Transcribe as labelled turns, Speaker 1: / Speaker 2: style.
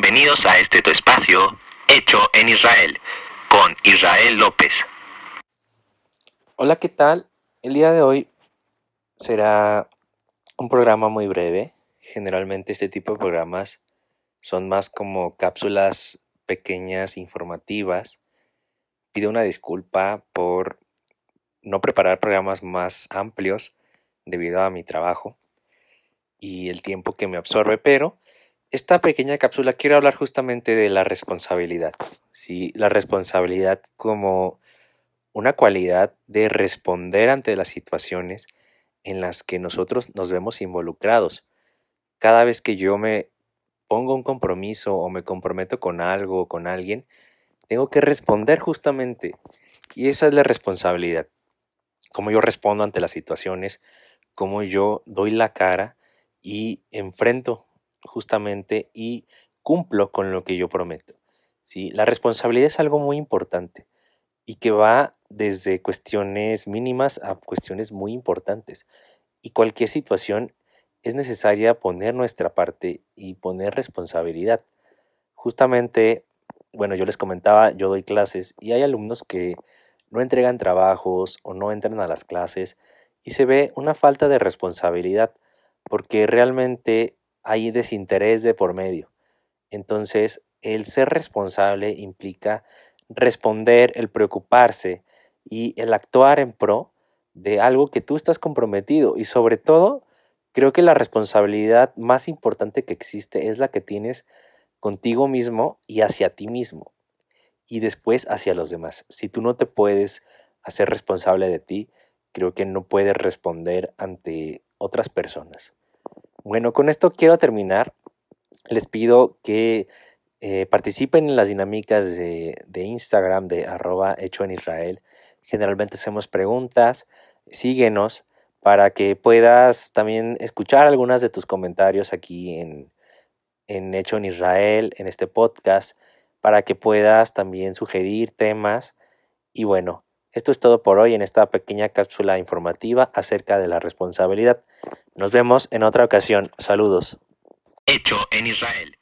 Speaker 1: Bienvenidos a este tu espacio, Hecho en Israel, con Israel López.
Speaker 2: Hola, ¿qué tal? El día de hoy será un programa muy breve. Generalmente este tipo de programas son más como cápsulas pequeñas informativas. Pido una disculpa por no preparar programas más amplios debido a mi trabajo y el tiempo que me absorbe, pero esta pequeña cápsula quiero hablar justamente de la responsabilidad. Sí, la responsabilidad como una cualidad de responder ante las situaciones en las que nosotros nos vemos involucrados. Cada vez que yo me pongo un compromiso o me comprometo con algo o con alguien, tengo que responder justamente. Y esa es la responsabilidad. Cómo yo respondo ante las situaciones, cómo yo doy la cara y enfrento justamente y cumplo con lo que yo prometo. ¿sí? La responsabilidad es algo muy importante y que va desde cuestiones mínimas a cuestiones muy importantes. Y cualquier situación es necesaria poner nuestra parte y poner responsabilidad. Justamente, bueno, yo les comentaba, yo doy clases y hay alumnos que no entregan trabajos o no entran a las clases y se ve una falta de responsabilidad porque realmente hay desinterés de por medio. Entonces, el ser responsable implica responder, el preocuparse y el actuar en pro de algo que tú estás comprometido y sobre todo creo que la responsabilidad más importante que existe es la que tienes contigo mismo y hacia ti mismo y después hacia los demás. Si tú no te puedes hacer responsable de ti, creo que no puedes responder ante otras personas. Bueno, con esto quiero terminar. Les pido que eh, participen en las dinámicas de, Instagram de arroba hecho en Israel. Generalmente hacemos preguntas. Síguenos para que puedas también escuchar algunas de tus comentarios aquí en, en Hecho en Israel, en este podcast, para que puedas también sugerir temas. Y bueno, esto es todo por hoy en esta pequeña cápsula informativa acerca de la responsabilidad. Nos vemos en otra ocasión. Saludos.
Speaker 1: Hecho en Israel.